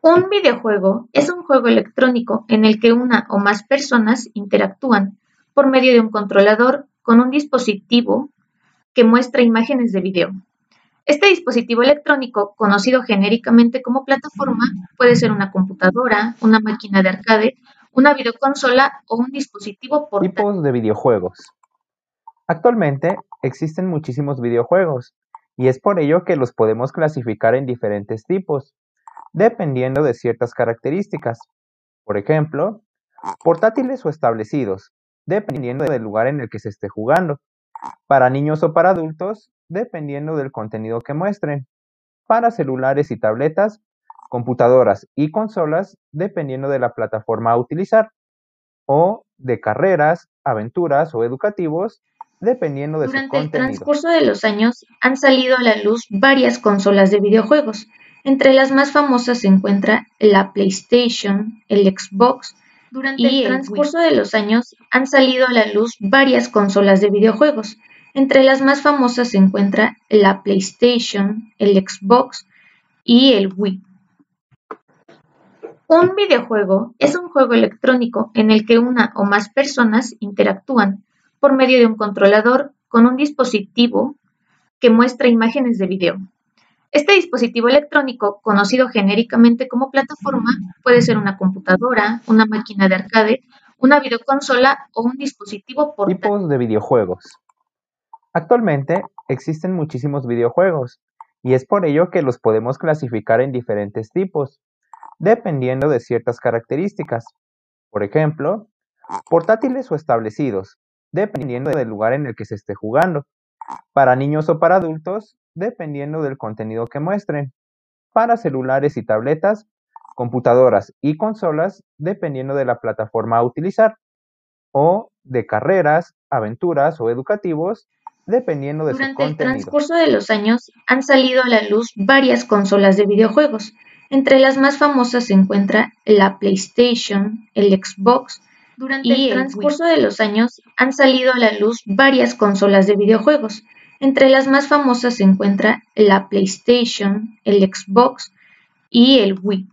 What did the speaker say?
Un videojuego es un juego electrónico en el que una o más personas interactúan por medio de un controlador con un dispositivo que muestra imágenes de video. Este dispositivo electrónico, conocido genéricamente como plataforma, puede ser una computadora, una máquina de arcade, una videoconsola o un dispositivo portátil. Tipos de videojuegos. Actualmente existen muchísimos videojuegos y es por ello que los podemos clasificar en diferentes tipos dependiendo de ciertas características. Por ejemplo, portátiles o establecidos, dependiendo del lugar en el que se esté jugando. Para niños o para adultos, dependiendo del contenido que muestren. Para celulares y tabletas, computadoras y consolas, dependiendo de la plataforma a utilizar. O de carreras, aventuras o educativos, dependiendo de Durante su contenido. el transcurso de los años han salido a la luz varias consolas de videojuegos, entre las más famosas se encuentra la PlayStation, el Xbox. Durante y el el transcurso de los años han salido a la luz varias consolas de videojuegos. Entre las más famosas se encuentra la PlayStation, el Xbox y el Wii. Un videojuego es un juego electrónico en el que una o más personas interactúan por medio de un controlador con un dispositivo que muestra imágenes de video. Este dispositivo electrónico, conocido genéricamente como plataforma, puede ser una computadora, una máquina de arcade, una videoconsola o un dispositivo portátil. Tipos de videojuegos. Actualmente existen muchísimos videojuegos y es por ello que los podemos clasificar en diferentes tipos, dependiendo de ciertas características. Por ejemplo, portátiles o establecidos, dependiendo del lugar en el que se esté jugando. Para niños o para adultos, dependiendo del contenido que muestren. Para celulares y tabletas, computadoras y consolas, dependiendo de la plataforma a utilizar. O de carreras, aventuras o educativos, dependiendo de su Durante el contenido. transcurso de los años han salido a la luz varias consolas de videojuegos. Entre las más famosas se encuentra la PlayStation, el Xbox. Durante y el transcurso de los años han salido a la luz varias consolas de videojuegos. Entre las más famosas se encuentra la PlayStation, el Xbox y el Wii.